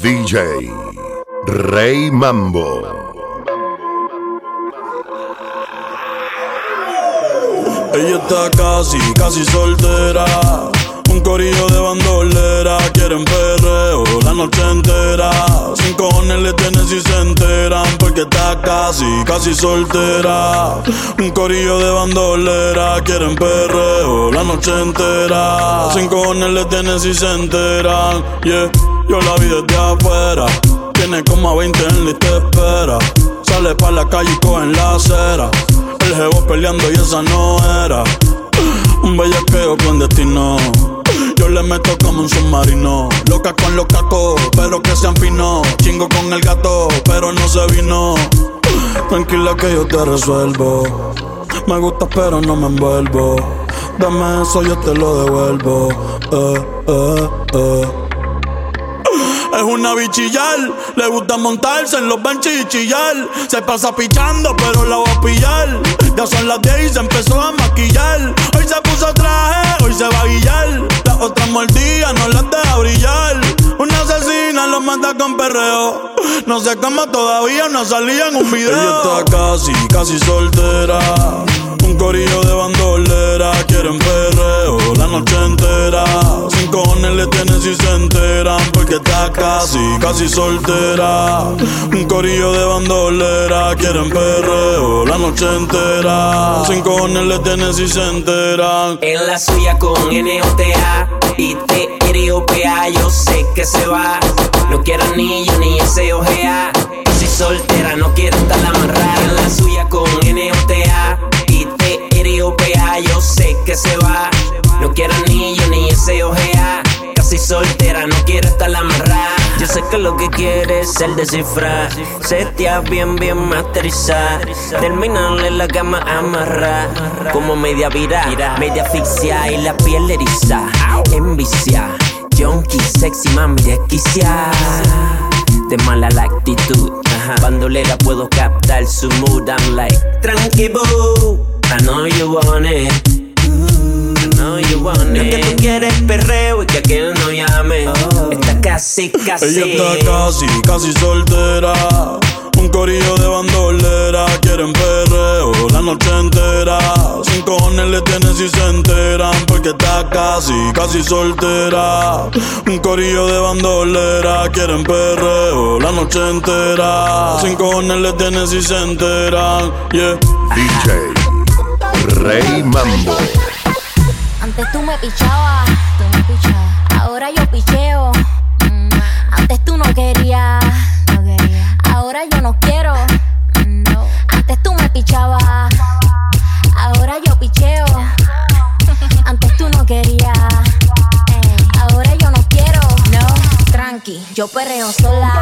DJ Rey Mambo. Ella está casi, casi soltera. Un corillo de bandolera, quieren perreo la noche entera. Sin cojones le tienen si se enteran, porque está casi, casi soltera. Un corillo de bandolera, quieren perreo la noche entera. Sin cojones le tienen si se enteran, yeah. Yo la vi desde afuera, tiene como a 20 en y te espera. Sale pa' la calle y coge la acera. El jevo peleando y esa no era. Un bellaqueo clandestino. Yo le meto como un submarino. Loca con los cacos, pero que sean finos. Chingo con el gato, pero no se vino. Tranquila que yo te resuelvo. Me gusta, pero no me envuelvo. Dame eso, yo te lo devuelvo. Eh, eh, eh. Es una bichillar, le gusta montarse en los benches y chillar. Se pasa pichando, pero la va a pillar. Ya son las 10 y se empezó a maquillar. Hoy se puso traje, hoy se va a guillar. Las otras mordidas no las deja brillar. Una asesina lo manda con perreo. No sé cómo todavía no salía en un video. Ella está casi, casi soltera. Un corillo de quieren perreo la noche entera. Sin cojones le tienen si se enteran, porque está casi, casi soltera. Un corillo de bandolera, quieren perreo la noche entera. Sin cojones le tienen si se enteran. En la suya con N-O-T-A y T-R-O-P-A Yo sé que se va No quiero anillo ni ese ojea Si soltera no quiere estar amarrada En la suya con N-O-T-A y T-R-O-P-A Yo que se va No quiero anillo ni ese ojea Casi soltera no quiere estar amarrada yo sé que lo que quieres es el descifrar. Setea bien, bien masterizar. Terminarle la cama amarrar. Como media vira, media asfixia y la piel eriza. Envicia, junkie, sexy, mami, desquicia. De mala la actitud. Bandolera puedo captar su mood. I'm like, tranqui boo. I know you want it. Know you want it. que tú quieres perreo y que aquel no llame. Está casi, casi. Ella está casi, casi soltera. Un corillo de bandolera, quieren perreo la noche entera. Sin cojones le tienen si se enteran, porque está casi, casi soltera. Un corillo de bandolera, quieren perreo la noche entera. Sin cojones le tienen si se enteran, yeah. DJ Rey Mambo. Antes tú me pichabas, tú me pichabas. Ahora yo picheo. Mm, Antes tú no querías, no quería. Ahora yo no quiero. No. Antes tú me pichabas. Ahora yo picheo. Antes tú no querías. Ey, Ahora yo no quiero. No. Tranqui, yo perreo sola.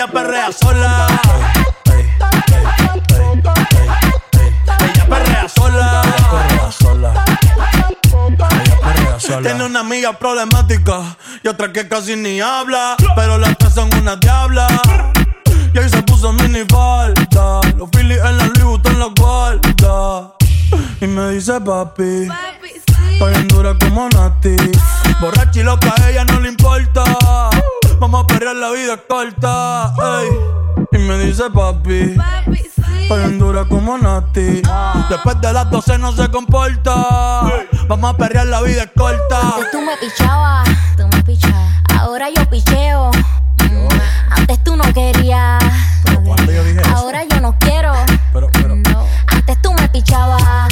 Ella perrea sola. Ella perrea sola. Tiene una amiga problemática y otra que casi ni habla. Pero las tres son una diabla. Y ahí se puso mini falta. Los Phillies en la Louis Vuitton la guarda. Y me dice papi. Estoy en dura como Nati. Borracha y loca, a ella no le importa. Ah. Vamos a perder la vida corta. Y me dice papi. Papi, sí. Pa Honduras como Nati. Después de las 12 no se comporta. Vamos a perrear la vida corta. Antes tú me pichabas. Tú me pichabas. Ahora yo picheo. Mm, antes tú no querías. Ahora yo no quiero. Pero, pero. Antes tú me pichabas.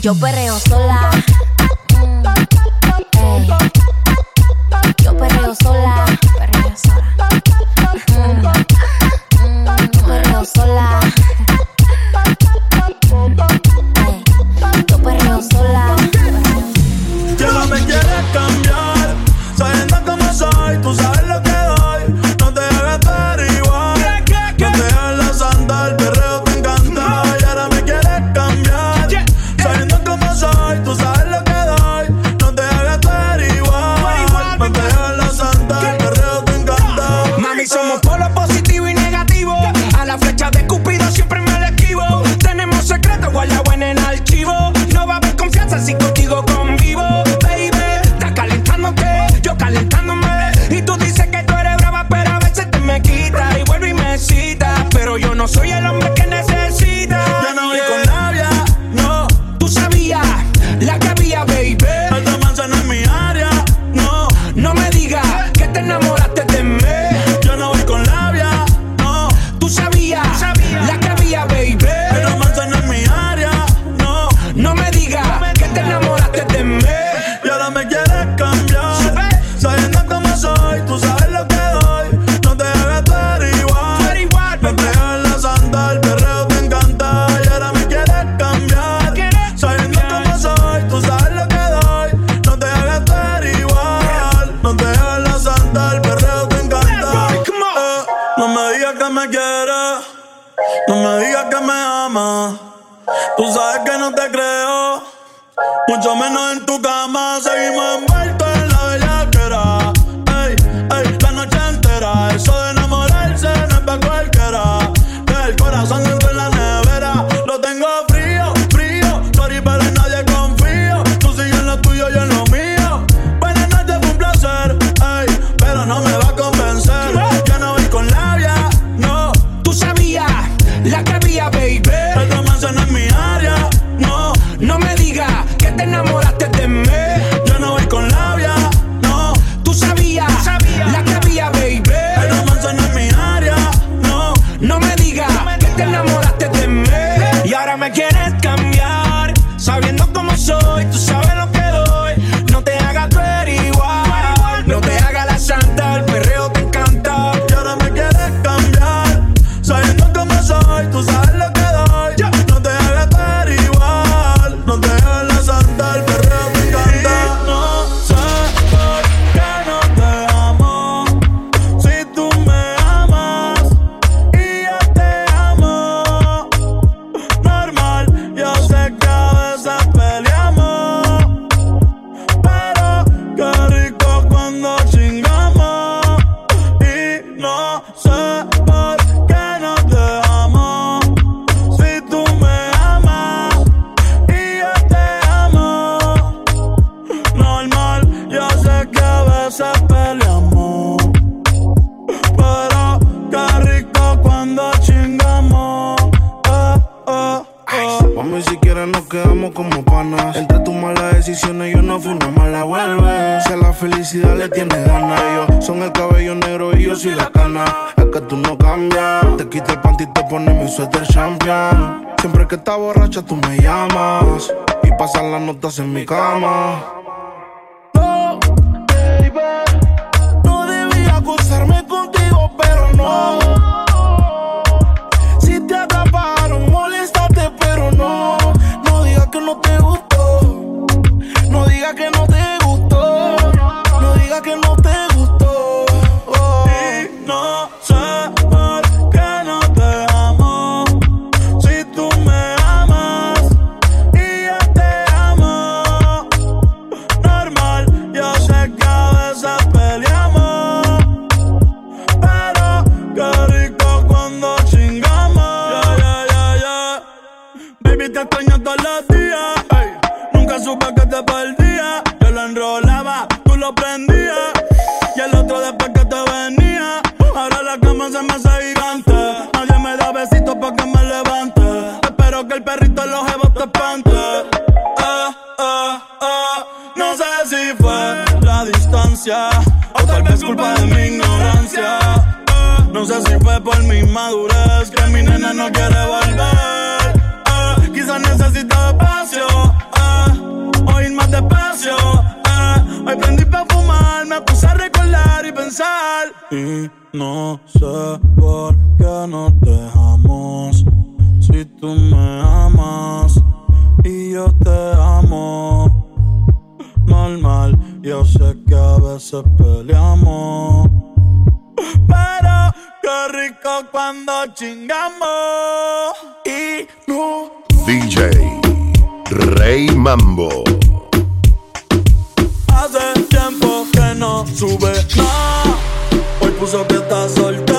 Yo perreo sola. guardado en el archivo. Mucho menos en tu cama, seguimos en No, baby, no debía acusarme contigo, pero no. Que te venía. Ahora la cama se me hace gigante. Nadie me da besitos pa' que me levante. Espero que el perrito en los jebos te espante. Ah, ah, ah. No sé si fue la distancia o tal vez culpa de mi ignorancia. No sé si fue por mi madurez que mi nena no quiere volver. Quizás necesita espacio, o ir más despacio. Hoy prendí pa' fumar, me puse a recordar y pensar. Y no sé por qué nos dejamos. Si tú me amas y yo te amo. Normal, yo sé que a veces peleamos. Pero qué rico cuando chingamos. Y no DJ Rey Mambo. Hace tiempo que no sube nada. Hoy puso que está soltera.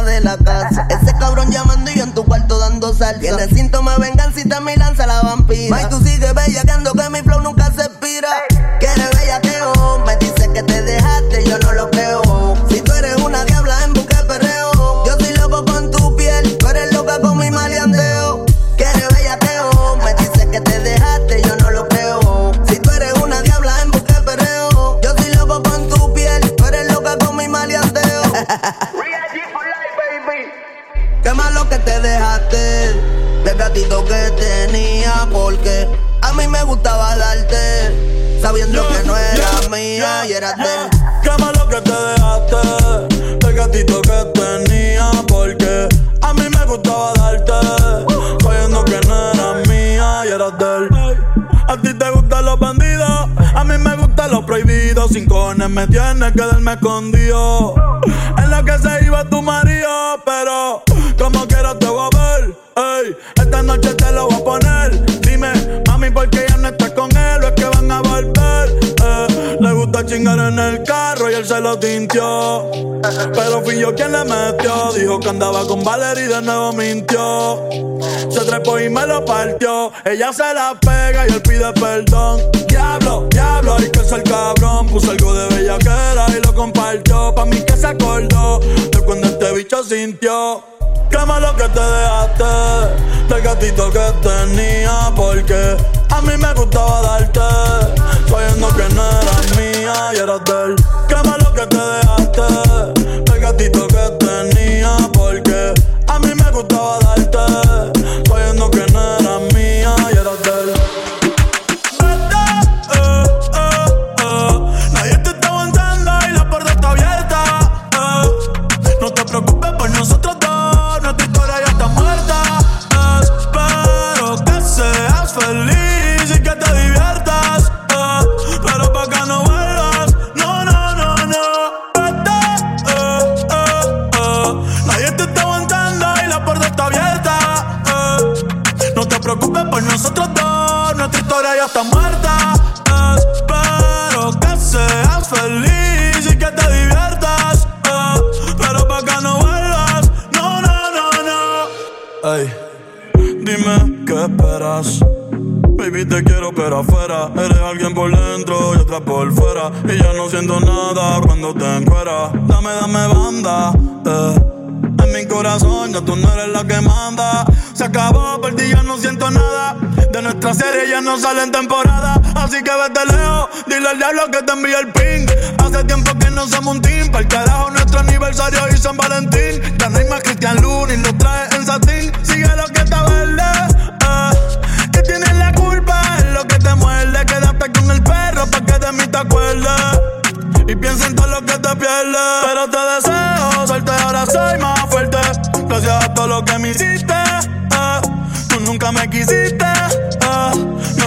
De la casa. Ese cabrón llamando y yo en tu cuarto dando salsa. Me gustaba darte sabiendo que no era mía y era de. Qué malo que te dejaste del gatito que tenía porque a mí me gustaba darte sabiendo que no era mía y eras de él. A ti te gustan los bandidos, a mí me gustan los prohibidos. Sin cojones me tienes que darme escondido. En lo que se iba tu marido, pero como quiera te voy a ver. Ey, esta noche te lo voy a poner. En el carro y él se lo tintió. Pero fui yo quien le metió. Dijo que andaba con Valerie y de nuevo mintió. Se trepó y me lo partió. Ella se la pega y él pide perdón. Diablo, diablo, hay que ser cabrón. Puso algo de bellaquera y lo compartió. Pa' mí que se acordó de cuando este bicho sintió. Qué malo que te dejaste del gatito que tenía. Porque a mí me gustaba darte. Sabiendo que no eras mía y eras de él. Qué malo que te dejaste del gatito que tenía. Porque a mí me gustaba darte. for Que vete lejos, dile al diablo que te envíe el ping. Hace tiempo que no somos un team. Para el carajo nuestro aniversario y San Valentín. Ya no hay más Cristian Luna y lo trae en satín. Sigue lo que está verde. eh. Que tienes la culpa, es lo que te muerde. Quédate con el perro pa' que de mí te acuerdes. Y piensa en todo lo que te pierdes. Pero te deseo suerte, ahora soy más fuerte. Gracias a todo lo que me hiciste. eh. Tú nunca me quisiste.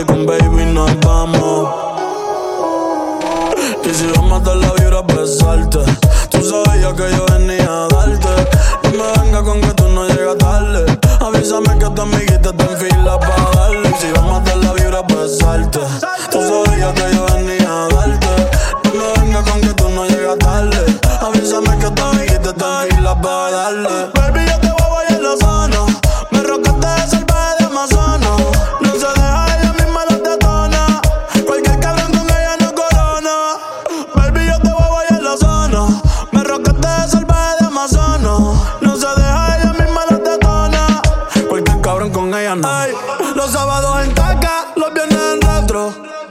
Y con baby nos vamos. Y si vamos a dar la vibra, pues salte. Tú sabías que yo venía a darte. No me venga con que tú no llegas tarde. Avísame que tu amiguita está en fila para darle. Si vamos a dar la vibra, pues salte. Tú sabías que yo venía en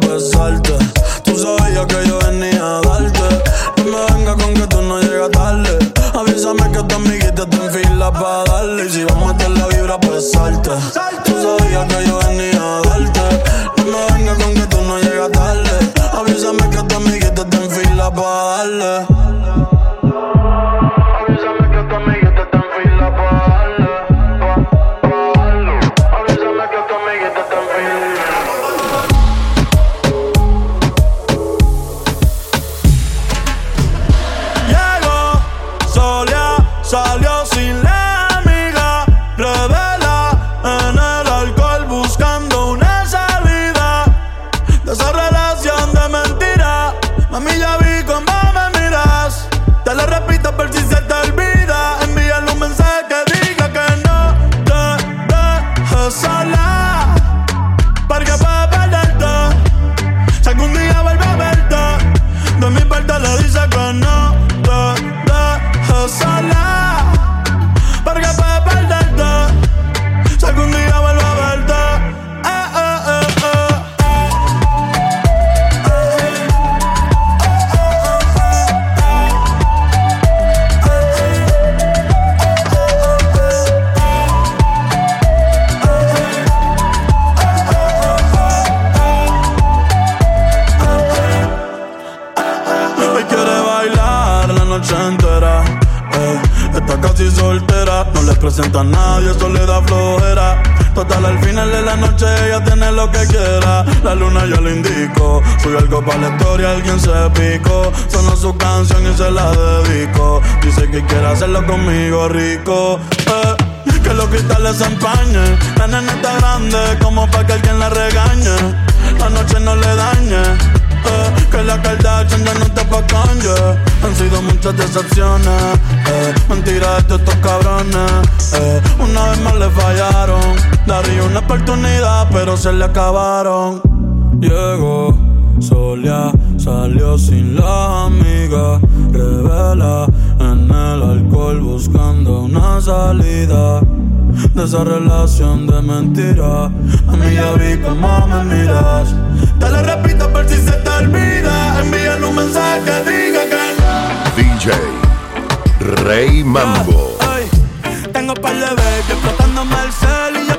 pues salte. Tú sabías que yo venía a darte. No me venga con que tú no llegas tarde. Avísame que tu amiguita está en fila para darle. Y si vamos a dar la vibra, pues salte. Tú sabías que yo venía a darte. No me venga con que tú no llegas tarde. Avísame que tu amiguita está en fila para darle. Su canción y se la dedico. Dice que quiere hacerlo conmigo rico. eh. Que los cristales se empañen. La nena está grande como para que alguien la regañe. La noche no le dañe. eh, que la Kardashian ya no está pa' Han sido muchas decepciones eh, Mentiras de estos cabrones eh, Una vez más le fallaron Daría una oportunidad pero se le acabaron Llegó, Solia salió sin la amiga, revela en el alcohol buscando una salida de esa relación de mentira. A mí ya vi cómo me miras. Te la repito por si se te olvida. Envíale un mensaje diga que DJ Rey Mambo. Ay, tengo par de baby explotándome el cel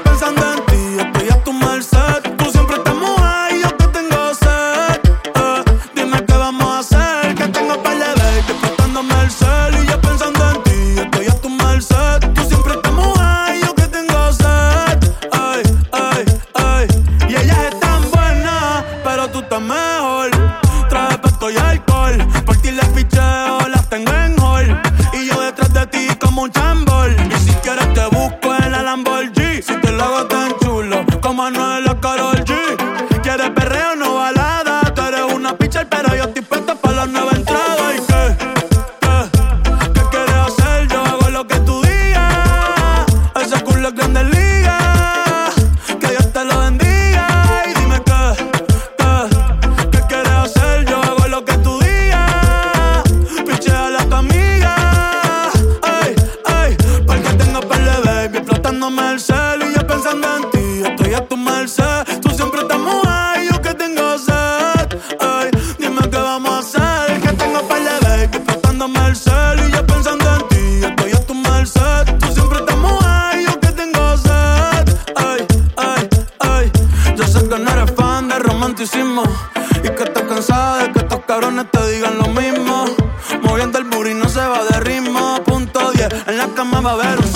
En la cama va a haber un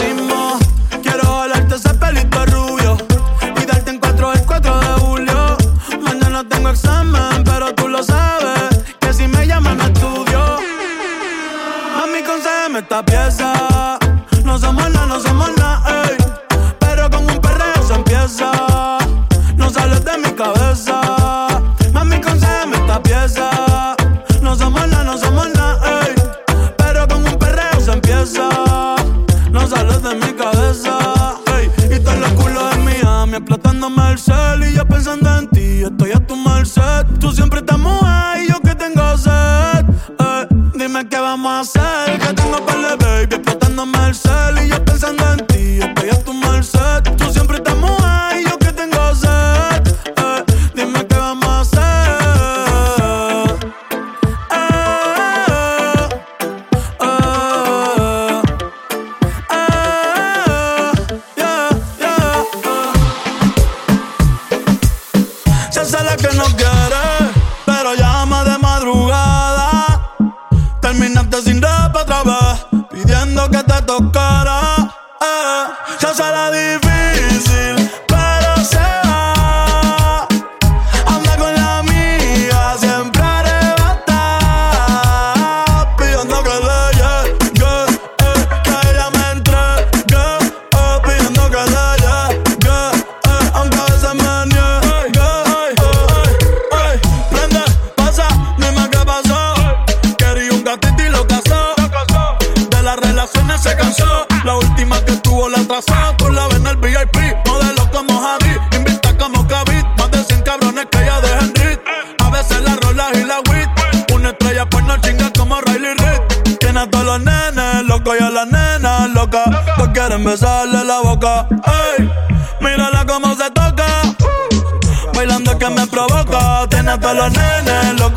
y yo pensando en ti. Estoy a tu merced, tú siempre estás mojado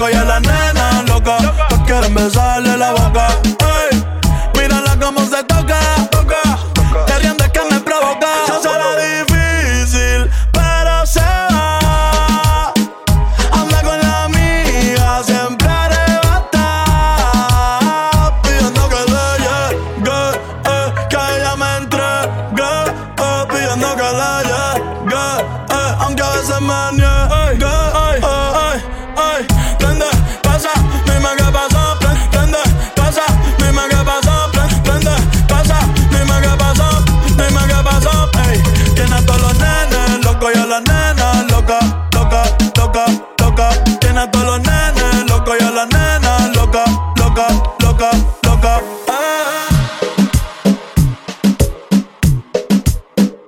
loco, yo la